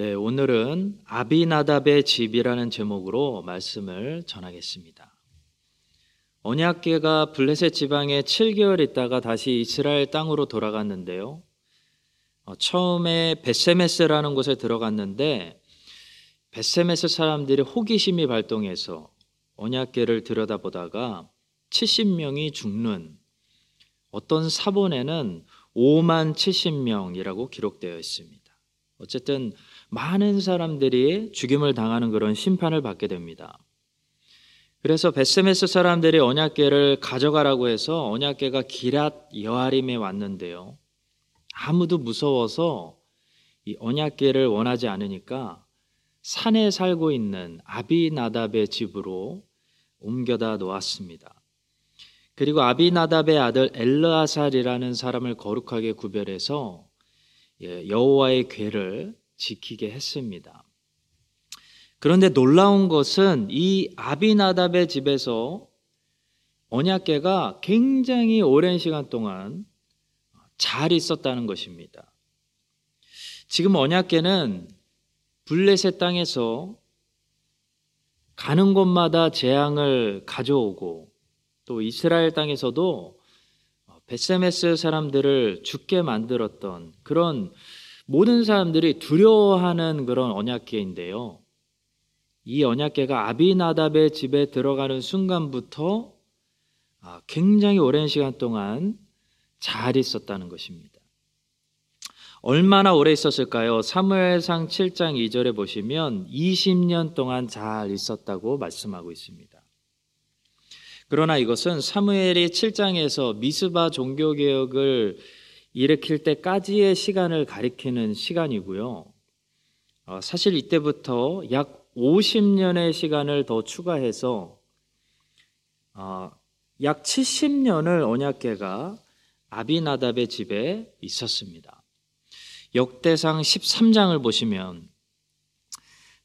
네, 오늘은 아비나답의 집이라는 제목으로 말씀을 전하겠습니다. 언약계가 블레셋 지방에 7개월 있다가 다시 이스라엘 땅으로 돌아갔는데요. 어, 처음에 베세메스라는 곳에 들어갔는데 베세메스 사람들이 호기심이 발동해서 언약계를 들여다보다가 70명이 죽는 어떤 사본에는 5만 70명이라고 기록되어 있습니다. 어쨌든 많은 사람들이 죽임을 당하는 그런 심판을 받게 됩니다. 그래서 베세메스 사람들이 언약궤를 가져가라고 해서 언약궤가 기랏 여아림에 왔는데요. 아무도 무서워서 이 언약궤를 원하지 않으니까 산에 살고 있는 아비나답의 집으로 옮겨다 놓았습니다. 그리고 아비나답의 아들 엘르아살이라는 사람을 거룩하게 구별해서 예, 여호와의 궤를 지키게 했습니다. 그런데 놀라운 것은 이 아비나답의 집에서 언약계가 굉장히 오랜 시간 동안 잘 있었다는 것입니다. 지금 언약계는 블레셋 땅에서 가는 곳마다 재앙을 가져오고 또 이스라엘 땅에서도 베세메스 사람들을 죽게 만들었던 그런 모든 사람들이 두려워하는 그런 언약계인데요. 이 언약계가 아비나답의 집에 들어가는 순간부터 아, 굉장히 오랜 시간 동안 잘 있었다는 것입니다. 얼마나 오래 있었을까요? 사무엘상 7장 2절에 보시면 20년 동안 잘 있었다고 말씀하고 있습니다. 그러나 이것은 사무엘이 7장에서 미스바 종교 개혁을 일으킬 때까지의 시간을 가리키는 시간이고요. 어, 사실 이때부터 약 50년의 시간을 더 추가해서 어, 약 70년을 언약계가 아비나답의 집에 있었습니다. 역대상 13장을 보시면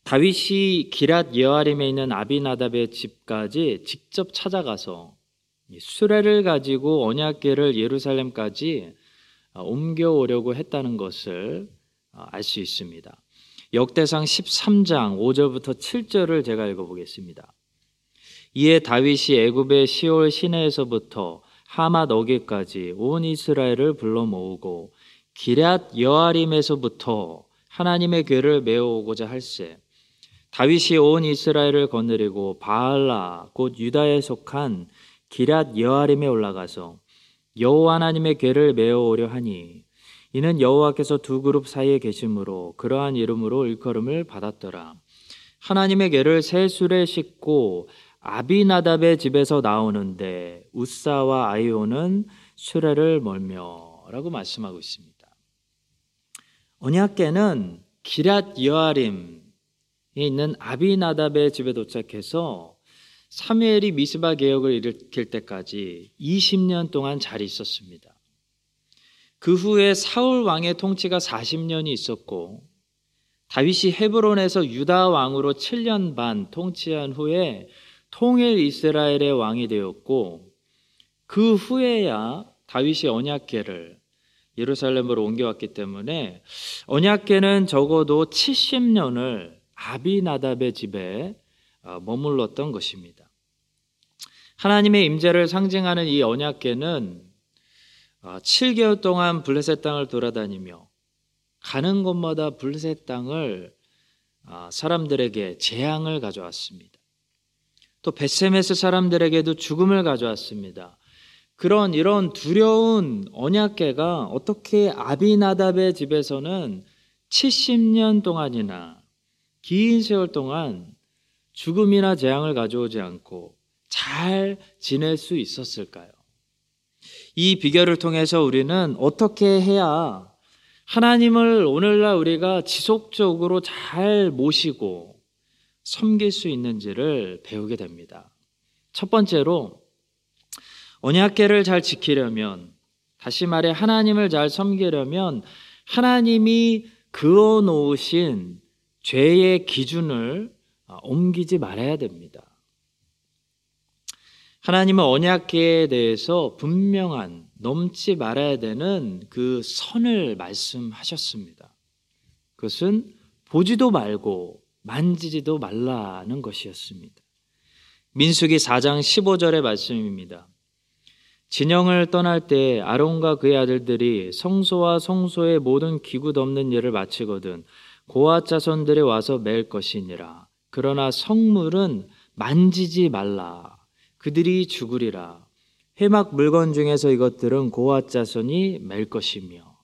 다윗이 기랏 여아림에 있는 아비나답의 집까지 직접 찾아가서 수레를 가지고 언약궤를 예루살렘까지 어, 옮겨오려고 했다는 것을 어, 알수 있습니다. 역대상 13장 5절부터 7절을 제가 읽어보겠습니다. 이에 다윗이 애굽의 시올 시내에서부터 하맛 어기까지 온 이스라엘을 불러 모으고 기랏 여아림에서부터 하나님의 궤를 메어오고자 할세 다윗이 온 이스라엘을 거느리고 바알라 곧 유다에 속한 기랏 여아림에 올라가서 여호와 하나님의 궤를 메어오려 하니 이는 여호와께서 두 그룹 사이에 계심으로 그러한 이름으로 일컬음을 받았더라. 하나님의 궤를 새 술에 싣고 아비나답의 집에서 나오는데 우사와 아이오는 수레를 멀며라고 말씀하고 있습니다. 언약궤는 기랏 여아림 있는 아비나답의 집에 도착해서 사무엘이 미스바 개혁을 일으킬 때까지 20년 동안 잘 있었습니다. 그 후에 사울 왕의 통치가 40년이 있었고 다윗이 헤브론에서 유다 왕으로 7년 반 통치한 후에 통일 이스라엘의 왕이 되었고 그 후에야 다윗이 언약궤를 예루살렘으로 옮겨왔기 때문에 언약궤는 적어도 70년을 아비나답의 집에 어, 머물렀던 것입니다. 하나님의 임재를 상징하는 이 언약궤는 7개월 어, 동안 블레셋 땅을 돌아다니며 가는 곳마다 블레셋 땅을 어, 사람들에게 재앙을 가져왔습니다. 또 베세메스 사람들에게도 죽음을 가져왔습니다. 그런 이런 두려운 언약궤가 어떻게 아비나답의 집에서는 70년 동안이나 긴 세월 동안 죽음이나 재앙을 가져오지 않고 잘 지낼 수 있었을까요? 이 비결을 통해서 우리는 어떻게 해야 하나님을 오늘날 우리가 지속적으로 잘 모시고 섬길 수 있는지를 배우게 됩니다. 첫 번째로 언약계를 잘 지키려면 다시 말해 하나님을 잘 섬기려면 하나님이 그어 놓으신 죄의 기준을 아, 옮기지 말아야 됩니다. 하나님은 언약계에 대해서 분명한 넘지 말아야 되는 그 선을 말씀하셨습니다. 그것은 보지도 말고 만지지도 말라는 것이었습니다. 민수기 4장 15절의 말씀입니다. 진영을 떠날 때 아론과 그의 아들들이 성소와 성소의 모든 기구 덮는 일을 마치거든 고아 자손들이 와서 맬 것이니라. 그러나 성물은 만지지 말라. 그들이 죽으리라. 해막 물건 중에서 이것들은 고아 자손이 맬 것이며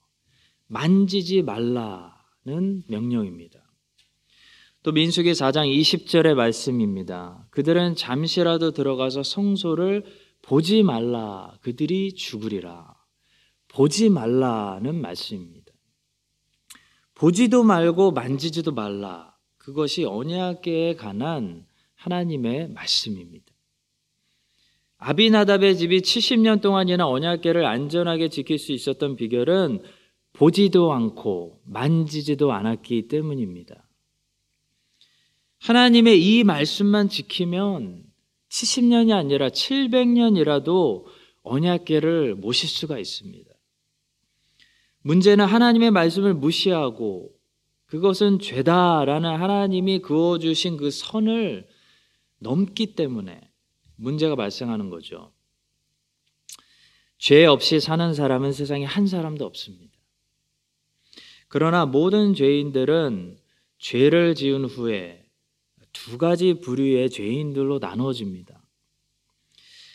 만지지 말라는 명령입니다. 또 민수기 4장 20절의 말씀입니다. 그들은 잠시라도 들어가서 성소를 보지 말라. 그들이 죽으리라. 보지 말라는 말씀입니다. 보지도 말고 만지지도 말라. 그것이 언약계에 관한 하나님의 말씀입니다. 아비나답의 집이 70년 동안이나 언약계를 안전하게 지킬 수 있었던 비결은 보지도 않고 만지지도 않았기 때문입니다. 하나님의 이 말씀만 지키면 70년이 아니라 700년이라도 언약계를 모실 수가 있습니다. 문제는 하나님의 말씀을 무시하고 그것은 죄다라는 하나님이 그어주신 그 선을 넘기 때문에 문제가 발생하는 거죠. 죄 없이 사는 사람은 세상에 한 사람도 없습니다. 그러나 모든 죄인들은 죄를 지은 후에 두 가지 부류의 죄인들로 나누어집니다.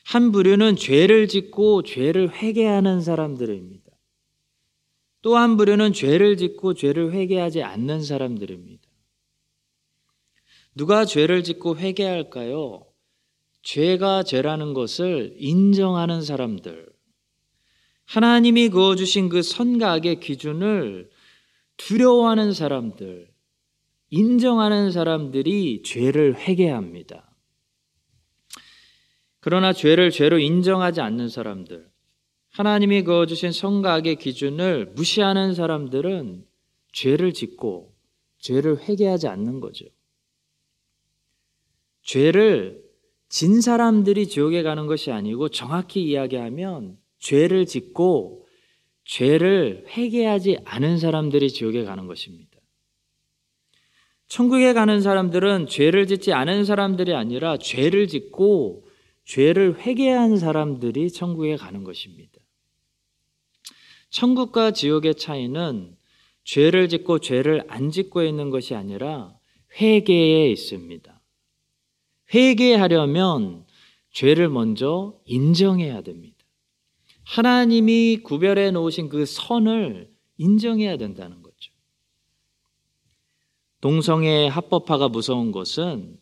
한 부류는 죄를 짓고 죄를 회개하는 사람들입니다. 또 한 부류는 죄를 짓고 죄를 회개하지 않는 사람들입니다. 누가 죄를 짓고 회개할까요? 죄가 죄라는 것을 인정하는 사람들. 하나님이 그어주신 그 선과 악의 기준을 두려워하는 사람들. 인정하는 사람들이 죄를 회개합니다. 그러나 죄를 죄로 인정하지 않는 사람들, 하나님이 그어주신 성각의 기준을 무시하는 사람들은 죄를 짓고 죄를 회개하지 않는 거죠. 죄를 진 사람들이 지옥에 가는 것이 아니고 정확히 이야기하면 죄를 짓고 죄를 회개하지 않은 사람들이 지옥에 가는 것입니다. 천국에 가는 사람들은 죄를 짓지 않은 사람들이 아니라 죄를 짓고 죄를 회개한 사람들이 천국에 가는 것입니다. 천국과 지옥의 차이는 죄를 짓고 죄를 안 짓고 있는 것이 아니라 회개에 있습니다. 회개하려면 죄를 먼저 인정해야 됩니다. 하나님이 구별해 놓으신 그 선을 인정해야 된다는 거죠. 동성애 합법화가 무서운 것은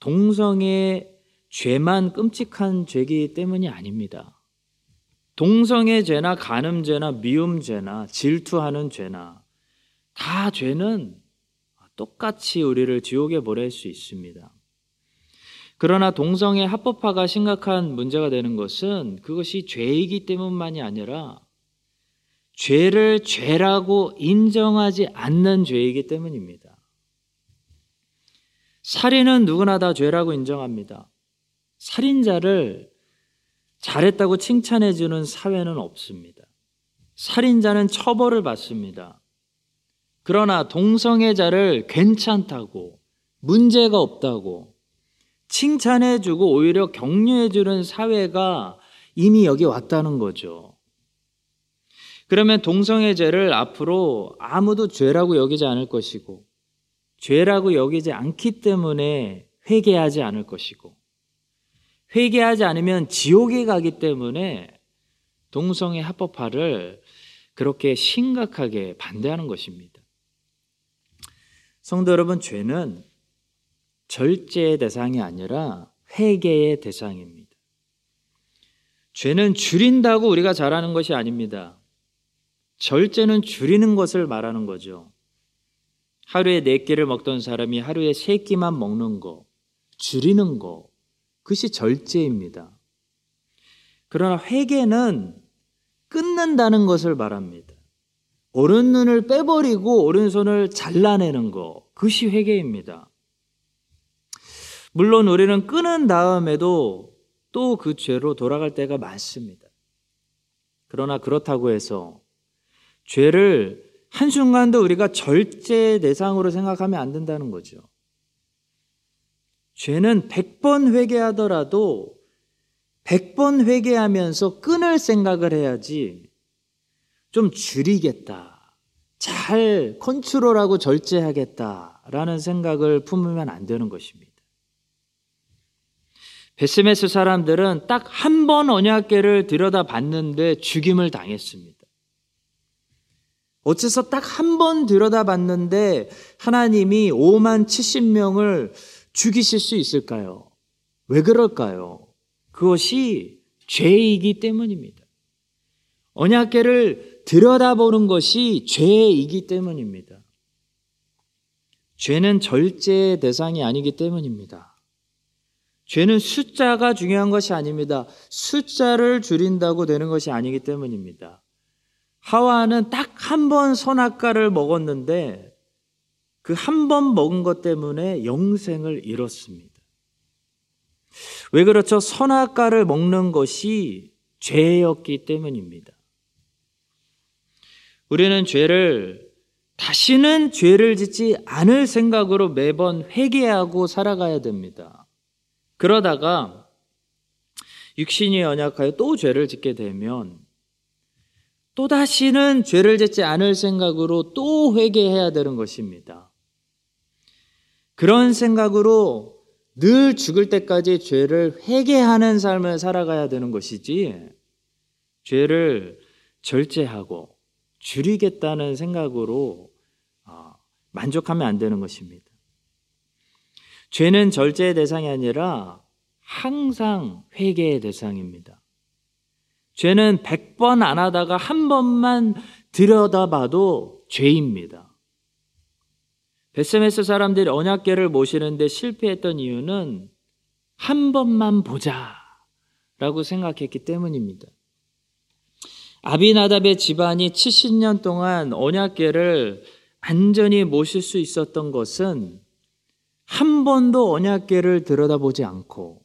동성애 죄만 끔찍한 죄기 때문이 아닙니다. 동성애 죄나 간음죄나 미움죄나 질투하는 죄나 다 죄는 똑같이 우리를 지옥에 보낼 수 있습니다. 그러나 동성애 합법화가 심각한 문제가 되는 것은 그것이 죄이기 때문만이 아니라 죄를 죄라고 인정하지 않는 죄이기 때문입니다. 살인은 누구나 다 죄라고 인정합니다. 살인자를 잘했다고 칭찬해 주는 사회는 없습니다. 살인자는 처벌을 받습니다. 그러나 동성애자를 괜찮다고 문제가 없다고 칭찬해 주고 오히려 격려해 주는 사회가 이미 여기 왔다는 거죠. 그러면 동성애죄를 앞으로 아무도 죄라고 여기지 않을 것이고 죄라고 여기지 않기 때문에 회개하지 않을 것이고 회개하지 않으면 지옥에 가기 때문에 동성애 합법화를 그렇게 심각하게 반대하는 것입니다. 성도 여러분, 죄는 절제의 대상이 아니라 회개의 대상입니다. 죄는 줄인다고 우리가 잘하는 것이 아닙니다. 절제는 줄이는 것을 말하는 거죠. 하루에 네 끼를 먹던 사람이 하루에 세 끼만 먹는 거, 줄이는 거, 그것이 절제입니다. 그러나 회개는 끊는다는 것을 말합니다. 오른 눈을 빼버리고 오른손을 잘라내는 거, 그것이 회개입니다. 물론 우리는 끊은 다음에도 또 그 죄로 돌아갈 때가 많습니다. 그러나 그렇다고 해서 죄를 한순간도 우리가 절제 대상으로 생각하면 안 된다는 거죠. 죄는 100번 회개하더라도 100번 회개하면서 끊을 생각을 해야지 좀 줄이겠다. 잘 컨트롤하고 절제하겠다라는 생각을 품으면 안 되는 것입니다. 베스메스 사람들은 딱 한 번 언약계를 들여다 봤는데 죽임을 당했습니다. 어째서 딱 한 번 들여다 봤는데 하나님이 5만 70명을 죽이실 수 있을까요? 왜 그럴까요? 그것이 죄이기 때문입니다. 언약계를 들여다보는 것이 죄이기 때문입니다. 죄는 절제의 대상이 아니기 때문입니다. 죄는 숫자가 중요한 것이 아닙니다. 숫자를 줄인다고 되는 것이 아니기 때문입니다. 하와는 딱 한 번 선악과를 먹었는데 그 한 번 먹은 것 때문에 영생을 잃었습니다. 왜 그렇죠? 선악과를 먹는 것이 죄였기 때문입니다. 우리는 죄를 다시는 죄를 짓지 않을 생각으로 매번 회개하고 살아가야 됩니다. 그러다가 육신이 연약하여 또 죄를 짓게 되면 또다시는 죄를 짓지 않을 생각으로 또 회개해야 되는 것입니다. 그런 생각으로 늘 죽을 때까지 죄를 회개하는 삶을 살아가야 되는 것이지, 죄를 절제하고 줄이겠다는 생각으로 어, 만족하면 안 되는 것입니다. 죄는 절제의 대상이 아니라 항상 회개의 대상입니다. 죄는 100번 안 하다가 한 번만 들여다봐도 죄입니다. 베스메스 사람들이 언약계를 모시는데 실패했던 이유는 한 번만 보자 라고 생각했기 때문입니다. 아비나답의 집안이 70년 동안 언약계를 안전히 모실 수 있었던 것은 한 번도 언약계를 들여다보지 않고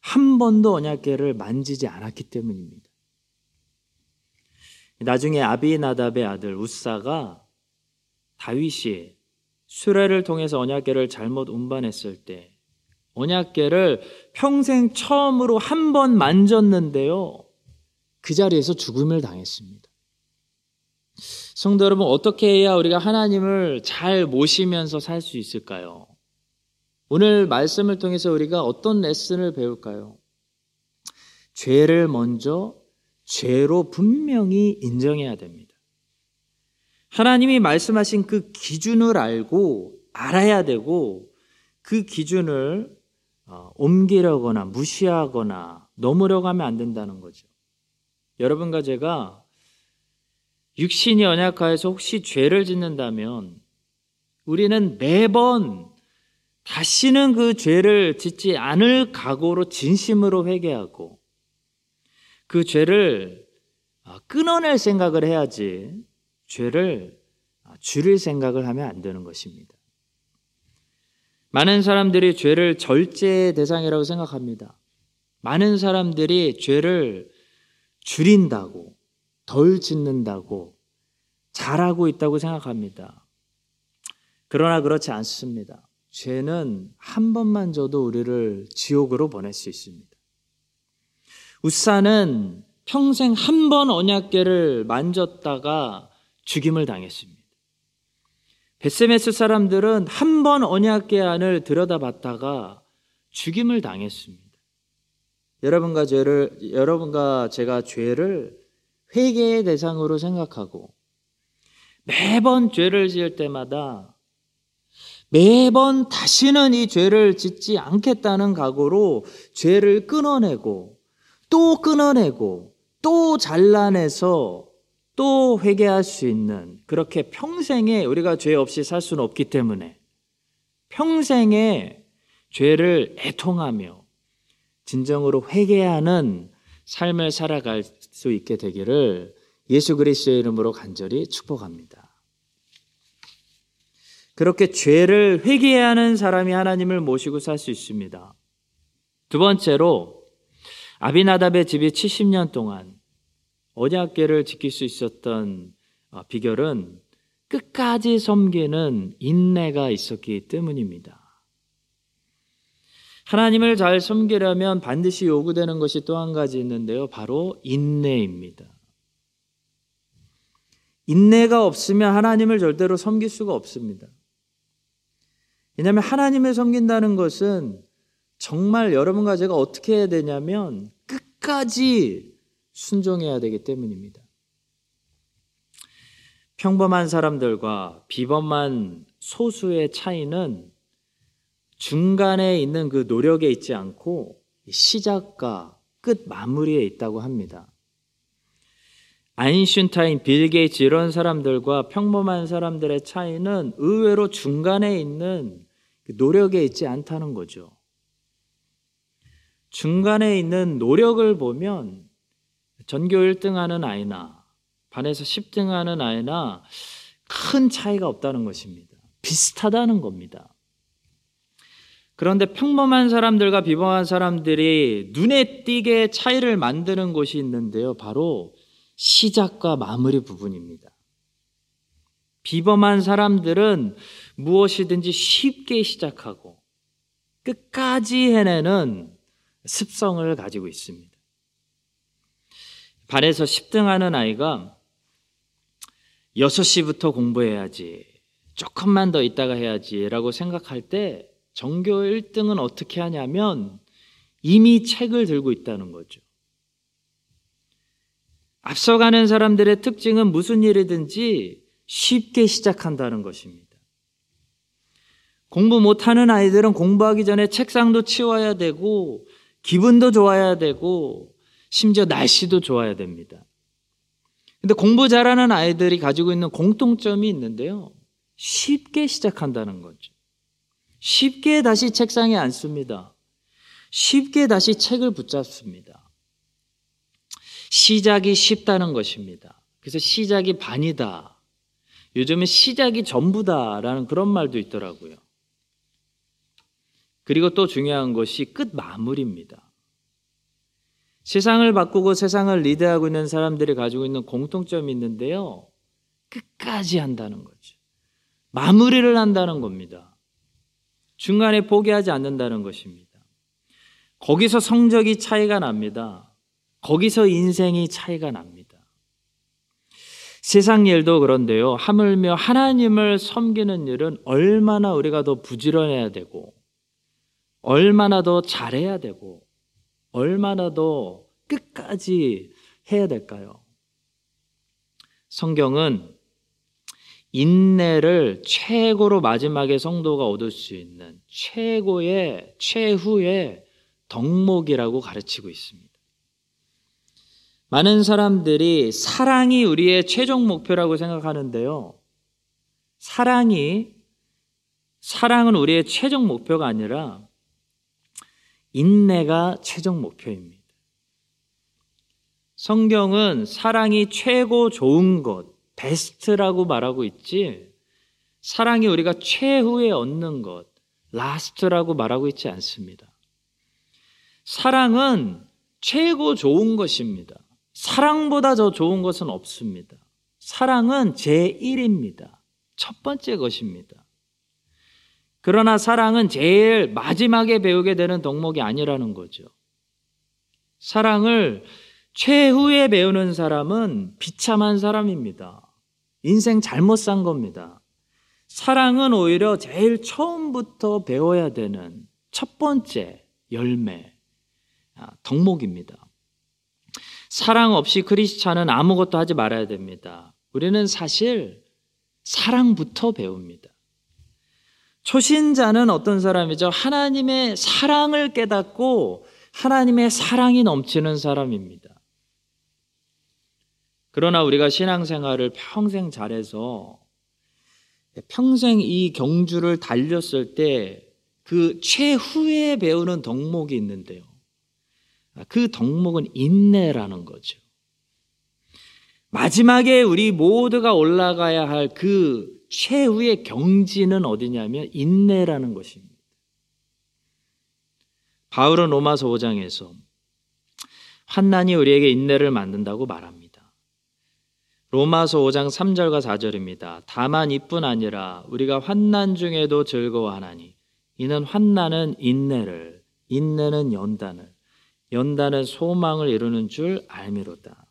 한 번도 언약계를 만지지 않았기 때문입니다. 나중에 아비나답의 아들 우사가 다윗이 수레를 통해서 언약계를 잘못 운반했을 때 언약계를 평생 처음으로 한 번 만졌는데요. 그 자리에서 죽음을 당했습니다. 성도 여러분, 어떻게 해야 우리가 하나님을 잘 모시면서 살 수 있을까요? 오늘 말씀을 통해서 우리가 어떤 레슨을 배울까요? 죄를 먼저 죄로 분명히 인정해야 됩니다. 하나님이 말씀하신 그 기준을 알고 알아야 되고 그 기준을 어, 옮기려거나 무시하거나 넘으려고 하면 안 된다는 거죠. 여러분과 제가 육신이 연약하여서 혹시 죄를 짓는다면 우리는 매번 다시는 그 죄를 짓지 않을 각오로 진심으로 회개하고 그 죄를 아, 끊어낼 생각을 해야지 죄를 아, 줄일 생각을 하면 안 되는 것입니다. 많은 사람들이 죄를 절제의 대상이라고 생각합니다. 많은 사람들이 죄를 줄인다고, 덜 짓는다고, 잘하고 있다고 생각합니다. 그러나 그렇지 않습니다. 죄는 한 번만 져도 우리를 지옥으로 보낼 수 있습니다. 우사는 평생 한 번 언약계를 만졌다가 죽임을 당했습니다. 베세메스 사람들은 한 번 언약계 안을 들여다봤다가 죽임을 당했습니다. 여러분과 죄를 여러분과 제가 죄를 회개의 대상으로 생각하고 매번 죄를 지을 때마다 매번 다시는 이 죄를 짓지 않겠다는 각오로 죄를 끊어내고 또 끊어내고 또 잘라내서 또 회개할 수 있는 그렇게 평생에 우리가 죄 없이 살 수는 없기 때문에 평생에 죄를 애통하며 진정으로 회개하는 삶을 살아갈 수 있게 되기를 예수 그리스도의 이름으로 간절히 축복합니다. 그렇게 죄를 회개하는 사람이 하나님을 모시고 살 수 있습니다. 두 번째로 아비나답의 집이 70년 동안 언약계를 지킬 수 있었던 어, 비결은 끝까지 섬기는 인내가 있었기 때문입니다. 하나님을 잘 섬기려면 반드시 요구되는 것이 또 한 가지 있는데요. 바로 인내입니다. 인내가 없으면 하나님을 절대로 섬길 수가 없습니다. 왜냐하면 하나님을 섬긴다는 것은 정말 여러분과 제가 어떻게 해야 되냐면 끝까지 순종해야 되기 때문입니다. 평범한 사람들과 비범한 소수의 차이는 중간에 있는 그 노력에 있지 않고 시작과 끝 마무리에 있다고 합니다. 아인슈타인, 빌 게이츠 이런 사람들과 평범한 사람들의 차이는 의외로 중간에 있는 그 노력에 있지 않다는 거죠. 중간에 있는 노력을 보면 전교 1등 하는 아이나 반에서 10등 하는 아이나 큰 차이가 없다는 것입니다. 비슷하다는 겁니다. 그런데 평범한 사람들과 비범한 사람들이 눈에 띄게 차이를 만드는 것이 있는데요. 바로 시작과 마무리 부분입니다. 비범한 사람들은 무엇이든지 쉽게 시작하고 끝까지 해내는 습성을 가지고 있습니다. 반에서 10등 하는 아이가 6시부터 공부해야지, 조금만 더 있다가 해야지 라고 생각할 때 전교 1등은 어떻게 하냐면 이미 책을 들고 있다는 거죠. 앞서가는 사람들의 특징은 무슨 일이든지 쉽게 시작한다는 것입니다. 공부 못하는 아이들은 공부하기 전에 책상도 치워야 되고, 기분도 좋아야 되고, 심지어 날씨도 좋아야 됩니다. 근데 공부 잘하는 아이들이 가지고 있는 공통점이 있는데요. 쉽게 시작한다는 거죠. 쉽게 다시 책상에 앉습니다. 쉽게 다시 책을 붙잡습니다. 시작이 쉽다는 것입니다. 그래서 시작이 반이다. 요즘은 시작이 전부다라는 그런 말도 있더라고요. 그리고 또 중요한 것이 끝 마무리입니다. 세상을 바꾸고 세상을 리드하고 있는 사람들이 가지고 있는 공통점이 있는데요. 끝까지 한다는 거죠. 마무리를 한다는 겁니다. 중간에 포기하지 않는다는 것입니다. 거기서 성적이 차이가 납니다. 거기서 인생이 차이가 납니다. 세상 일도 그런데요. 하물며 하나님을 섬기는 일은 얼마나 우리가 더 부지런해야 되고, 얼마나 더 잘해야 되고, 얼마나 더 끝까지 해야 될까요? 성경은 인내를 최고로 마지막에 성도가 얻을 수 있는 최고의 최후의 덕목이라고 가르치고 있습니다. 많은 사람들이 사랑이 우리의 최종 목표라고 생각하는데요. 사랑이 사랑은 우리의 최종 목표가 아니라 인내가 최종 목표입니다. 성경은 사랑이 최고 좋은 것, 베스트라고 말하고 있지 사랑이 우리가 최후에 얻는 것, 라스트라고 말하고 있지 않습니다. 사랑은 최고 좋은 것입니다. 사랑보다 더 좋은 것은 없습니다. 사랑은 제1입니다. 첫 번째 것입니다. 그러나 사랑은 제일 마지막에 배우게 되는 덕목이 아니라는 거죠. 사랑을 최후에 배우는 사람은 비참한 사람입니다. 인생 잘못 산 겁니다. 사랑은 오히려 제일 처음부터 배워야 되는 첫 번째 열매, 아, 덕목입니다. 사랑 없이 크리스찬은 아무것도 하지 말아야 됩니다. 우리는 사실 사랑부터 배웁니다. 초신자는 어떤 사람이죠? 하나님의 사랑을 깨닫고 하나님의 사랑이 넘치는 사람입니다. 그러나 우리가 신앙생활을 평생 잘해서 평생 이 경주를 달렸을 때 그 최후에 배우는 덕목이 있는데요. 그 덕목은 인내라는 거죠. 마지막에 우리 모두가 올라가야 할 그 최후의 경지는 어디냐면 인내라는 것입니다. 바울은 로마서 5장에서 환난이 우리에게 인내를 만든다고 말합니다. 로마서 5장 3절과 4절입니다. 다만 이뿐 아니라 우리가 환난 중에도 즐거워하나니 이는 환난은 인내를 인내는 연단을 연단은 소망을 이루는 줄 알미로다.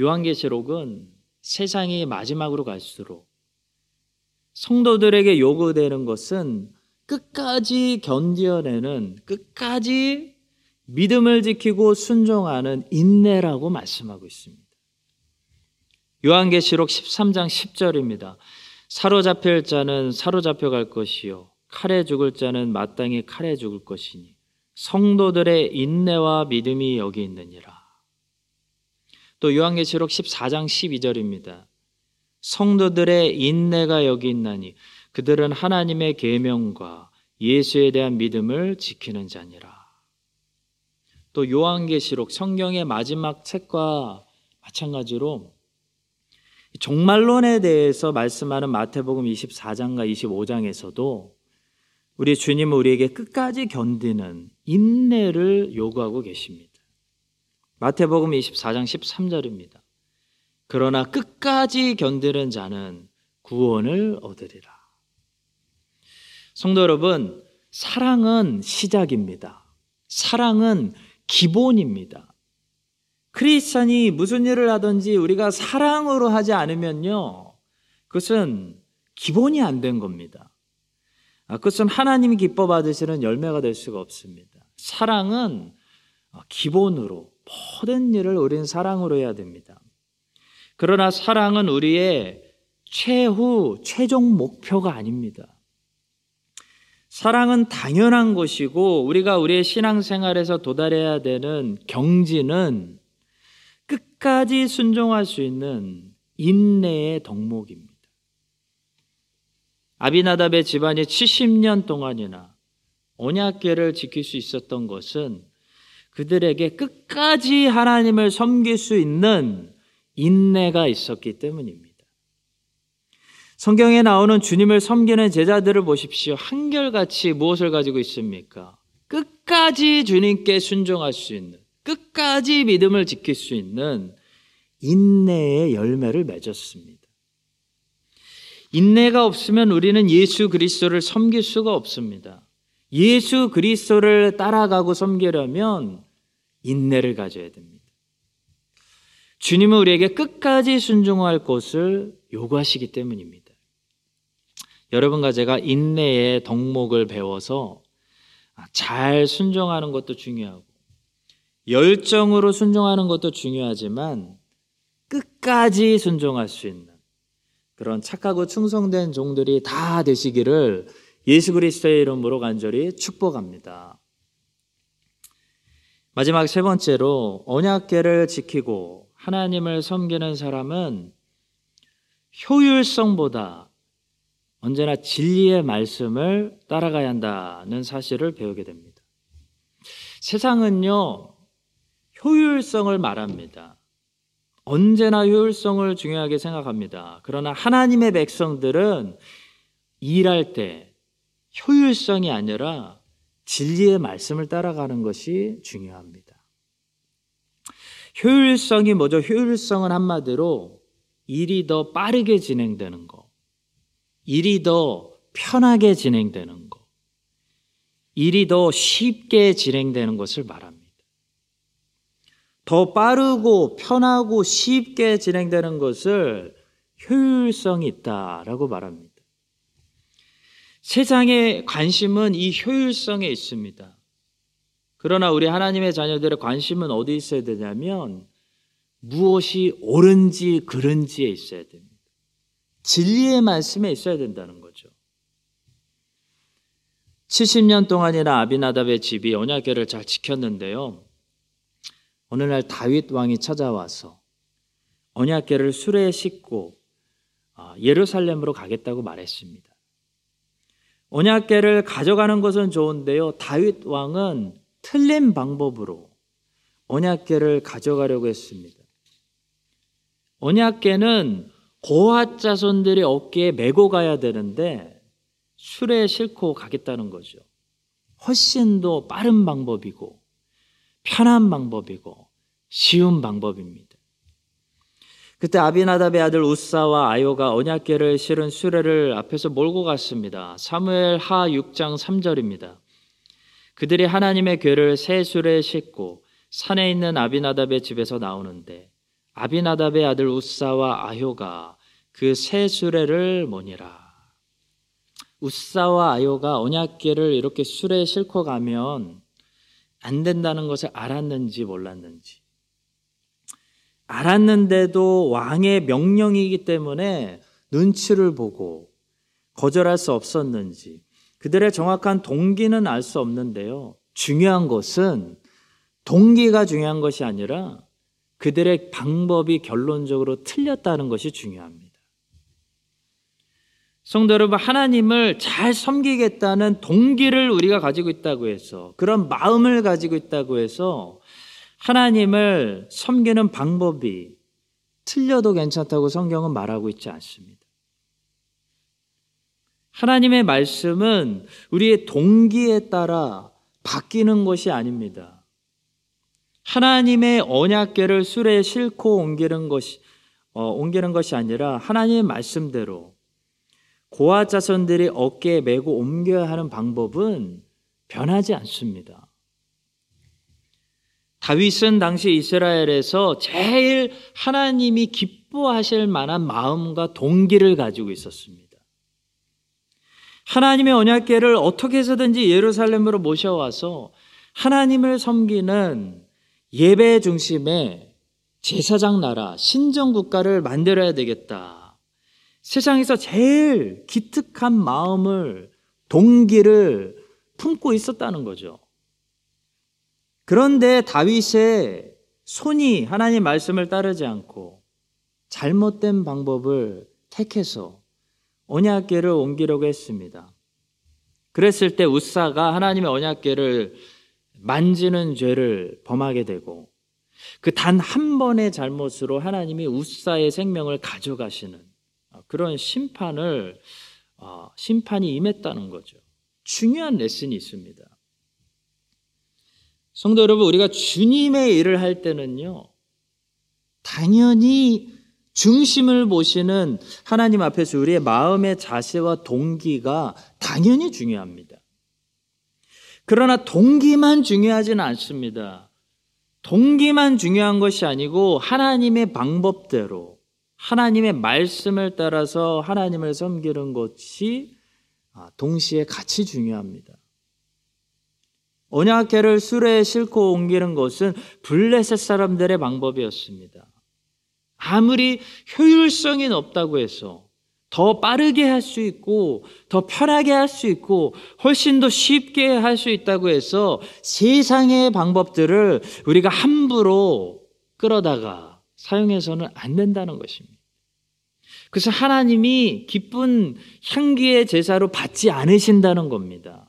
요한계시록은 세상이 마지막으로 갈수록 성도들에게 요구되는 것은 끝까지 견디어내는 끝까지 믿음을 지키고 순종하는 인내라고 말씀하고 있습니다. 요한계시록 13장 10절입니다. 사로잡힐 자는 사로잡혀 갈 것이요 칼에 죽을 자는 마땅히 칼에 죽을 것이니 성도들의 인내와 믿음이 여기 있느니라. 또 요한계시록 14장 12절입니다. 성도들의 인내가 여기 있나니 그들은 하나님의 계명과 예수에 대한 믿음을 지키는 자니라. 또 요한계시록 성경의 마지막 책과 마찬가지로 종말론에 대해서 말씀하는 마태복음 24장과 25장에서도 우리 주님은 우리에게 끝까지 견디는 인내를 요구하고 계십니다. 마태복음 24장 13절입니다. 그러나 끝까지 견디는 자는 구원을 얻으리라. 성도 여러분, 사랑은 시작입니다. 사랑은 기본입니다. 크리스찬이 무슨 일을 하든지 우리가 사랑으로 하지 않으면요. 그것은 기본이 안 된 겁니다. 아, 그것은 하나님이 기뻐 받으시는 열매가 될 수가 없습니다. 사랑은 기본으로 모든 일을 우리는 사랑으로 해야 됩니다. 그러나 사랑은 우리의 최후, 최종 목표가 아닙니다. 사랑은 당연한 것이고 우리가 우리의 신앙생활에서 도달해야 되는 경지는 끝까지 순종할 수 있는 인내의 덕목입니다. 아비나답의 집안이 70년 동안이나 언약궤를 지킬 수 있었던 것은 그들에게 끝까지 하나님을 섬길 수 있는 인내가 있었기 때문입니다. 성경에 나오는 주님을 섬기는 제자들을 보십시오. 한결같이 무엇을 가지고 있습니까? 끝까지 주님께 순종할 수 있는 끝까지 믿음을 지킬 수 있는 인내의 열매를 맺었습니다. 인내가 없으면 우리는 예수 그리스도를 섬길 수가 없습니다. 예수 그리스도를 따라가고 섬기려면 인내를 가져야 됩니다. 주님은 우리에게 끝까지 순종할 것을 요구하시기 때문입니다. 여러분과 제가 인내의 덕목을 배워서 잘 순종하는 것도 중요하고 열정으로 순종하는 것도 중요하지만 끝까지 순종할 수 있는 그런 착하고 충성된 종들이 다 되시기를 예수 그리스도의 이름으로 간절히 축복합니다. 마지막 세 번째로 언약계를 지키고 하나님을 섬기는 사람은 효율성보다 언제나 진리의 말씀을 따라가야 한다는 사실을 배우게 됩니다. 세상은요, 효율성을 말합니다. 언제나 효율성을 중요하게 생각합니다. 그러나 하나님의 백성들은 일할 때 효율성이 아니라 진리의 말씀을 따라가는 것이 중요합니다. 효율성이 뭐죠? 효율성은 한마디로 일이 더 빠르게 진행되는 거, 일이 더 편하게 진행되는 거, 일이 더 쉽게 진행되는 것을 말합니다. 더 빠르고 편하고 쉽게 진행되는 것을 효율성이 있다라고 말합니다. 세상의 관심은 이 효율성에 있습니다. 그러나 우리 하나님의 자녀들의 관심은 어디 있어야 되냐면 무엇이 옳은지 그른지에 있어야 됩니다. 진리의 말씀에 있어야 된다는 거죠. 70년 동안이나 아비나답의 집이 언약궤를 잘 지켰는데요. 어느 날 다윗 왕이 찾아와서 언약궤를 수레에 싣고 아, 예루살렘으로 가겠다고 말했습니다. 언약궤를 가져가는 것은 좋은데요. 다윗 왕은 틀린 방법으로 언약궤를 가져가려고 했습니다. 언약궤는 고핫 자손들이 어깨에 메고 가야 되는데 수레에 싣고 가겠다는 거죠. 훨씬 더 빠른 방법이고 편한 방법이고 쉬운 방법입니다. 그때 아비나답의 아들 우사와 아요가 언약궤를 실은 수레를 앞에서 몰고 갔습니다. 사무엘 하 6장 3절입니다. 그들이 하나님의 궤를 새 수레에 싣고 산에 있는 아비나답의 집에서 나오는데 아비나답의 아들 우사와 아효가 그 새 수레를 모니라. 우사와 아요가 언약궤를 이렇게 수레에 싣고 가면 안 된다는 것을 알았는지 몰랐는지 알았는데도 왕의 명령이기 때문에 눈치를 보고 거절할 수 없었는지 그들의 정확한 동기는 알 수 없는데요. 중요한 것은 동기가 중요한 것이 아니라 그들의 방법이 결론적으로 틀렸다는 것이 중요합니다. 성도 여러분, 하나님을 잘 섬기겠다는 동기를 우리가 가지고 있다고 해서, 그런 마음을 가지고 있다고 해서, 하나님을 섬기는 방법이 틀려도 괜찮다고 성경은 말하고 있지 않습니다. 하나님의 말씀은 우리의 동기에 따라 바뀌는 것이 아닙니다. 하나님의 언약계를 수레에 싣고 옮기는 것이, 어, 옮기는 것이 아니라 하나님의 말씀대로 고아 자손들이 어깨에 메고 옮겨야 하는 방법은 변하지 않습니다. 다윗은 당시 이스라엘에서 제일 하나님이 기뻐하실 만한 마음과 동기를 가지고 있었습니다. 하나님의 언약궤를 어떻게 해서든지 예루살렘으로 모셔와서 하나님을 섬기는 예배 중심의 제사장 나라, 신정 국가를 만들어야 되겠다. 세상에서 제일 기특한 마음을, 동기를 품고 있었다는 거죠. 그런데 다윗의 손이 하나님 말씀을 따르지 않고 잘못된 방법을 택해서 언약궤를 옮기려고 했습니다. 그랬을 때 우사가 하나님의 언약궤를 만지는 죄를 범하게 되고 그 단 한 번의 잘못으로 하나님이 우사의 생명을 가져가시는 그런 심판을 어, 심판이 임했다는 거죠. 중요한 레슨이 있습니다. 성도 여러분, 우리가 주님의 일을 할 때는요, 당연히 중심을 보시는 하나님 앞에서 우리의 마음의 자세와 동기가 당연히 중요합니다. 그러나 동기만 중요하지는 않습니다. 동기만 중요한 것이 아니고 하나님의 방법대로 하나님의 말씀을 따라서 하나님을 섬기는 것이 아, 동시에 같이 중요합니다. 언약계를 수레에 싣고 옮기는 것은 블레셋 사람들의 방법이었습니다. 아무리 효율성이 높다고 해서 더 빠르게 할 수 있고 더 편하게 할 수 있고 훨씬 더 쉽게 할 수 있다고 해서 세상의 방법들을 우리가 함부로 끌어다가 사용해서는 안 된다는 것입니다. 그래서 하나님이 기쁜 향기의 제사로 받지 않으신다는 겁니다.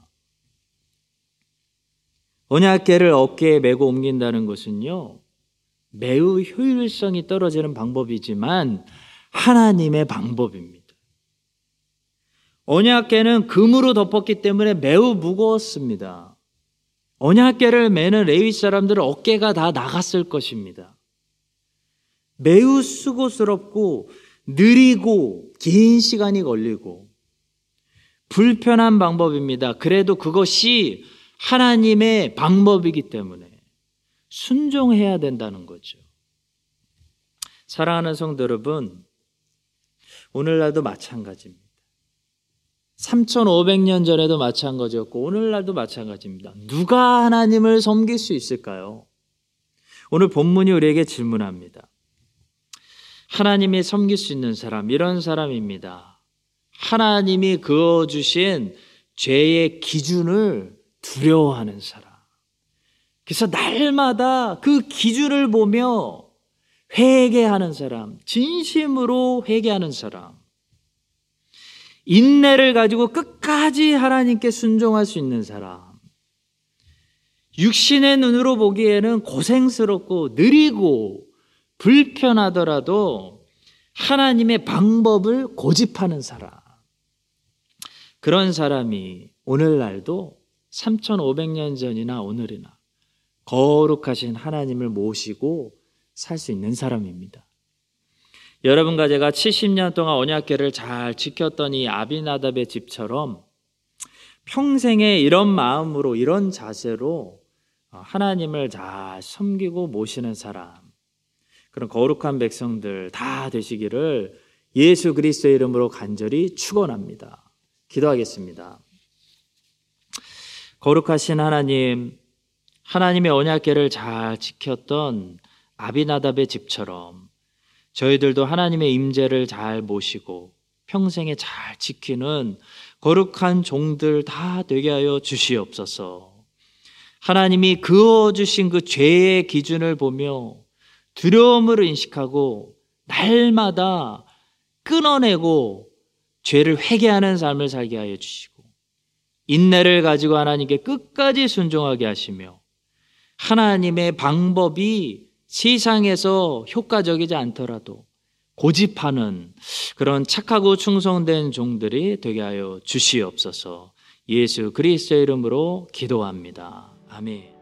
언약계를 어깨에 메고 옮긴다는 것은요, 매우 효율성이 떨어지는 방법이지만 하나님의 방법입니다. 언약계는 금으로 덮었기 때문에 매우 무거웠습니다. 언약계를 매는 레위 사람들은 어깨가 다 나갔을 것입니다. 매우 수고스럽고 느리고 긴 시간이 걸리고 불편한 방법입니다. 그래도 그것이 하나님의 방법이기 때문에 순종해야 된다는 거죠. 사랑하는 성도 여러분, 오늘날도 마찬가지입니다. 3,500년 전에도 마찬가지였고, 오늘날도 마찬가지입니다. 누가 하나님을 섬길 수 있을까요? 오늘 본문이 우리에게 질문합니다. 하나님이 섬길 수 있는 사람, 이런 사람입니다. 하나님이 그어주신 죄의 기준을 두려워하는 사람. 그래서 날마다 그 기준을 보며 회개하는 사람, 진심으로 회개하는 사람. 인내를 가지고 끝까지 하나님께 순종할 수 있는 사람. 육신의 눈으로 보기에는 고생스럽고 느리고 불편하더라도 하나님의 방법을 고집하는 사람. 그런 사람이 오늘날도 3,500년 전이나 오늘이나 거룩하신 하나님을 모시고 살 수 있는 사람입니다. 여러분과 제가 70년 동안 언약궤를 잘 지켰던 이 아비나답의 집처럼 평생에 이런 마음으로 이런 자세로 하나님을 잘 섬기고 모시는 사람 그런 거룩한 백성들 다 되시기를 예수 그리스도의 이름으로 간절히 축원합니다. 기도하겠습니다. 거룩하신 하나님, 하나님의 언약궤를 잘 지켰던 아비나답의 집처럼 저희들도 하나님의 임재를 잘 모시고 평생에 잘 지키는 거룩한 종들 다 되게 하여 주시옵소서. 하나님이 그어 주신 그 죄의 기준을 보며 두려움을 인식하고 날마다 끊어내고 죄를 회개하는 삶을 살게 하여 주시고 인내를 가지고 하나님께 끝까지 순종하게 하시며 하나님의 방법이 세상에서 효과적이지 않더라도 고집하는 그런 착하고 충성된 종들이 되게 하여 주시옵소서 예수 그리스도의 이름으로 기도합니다. 아멘.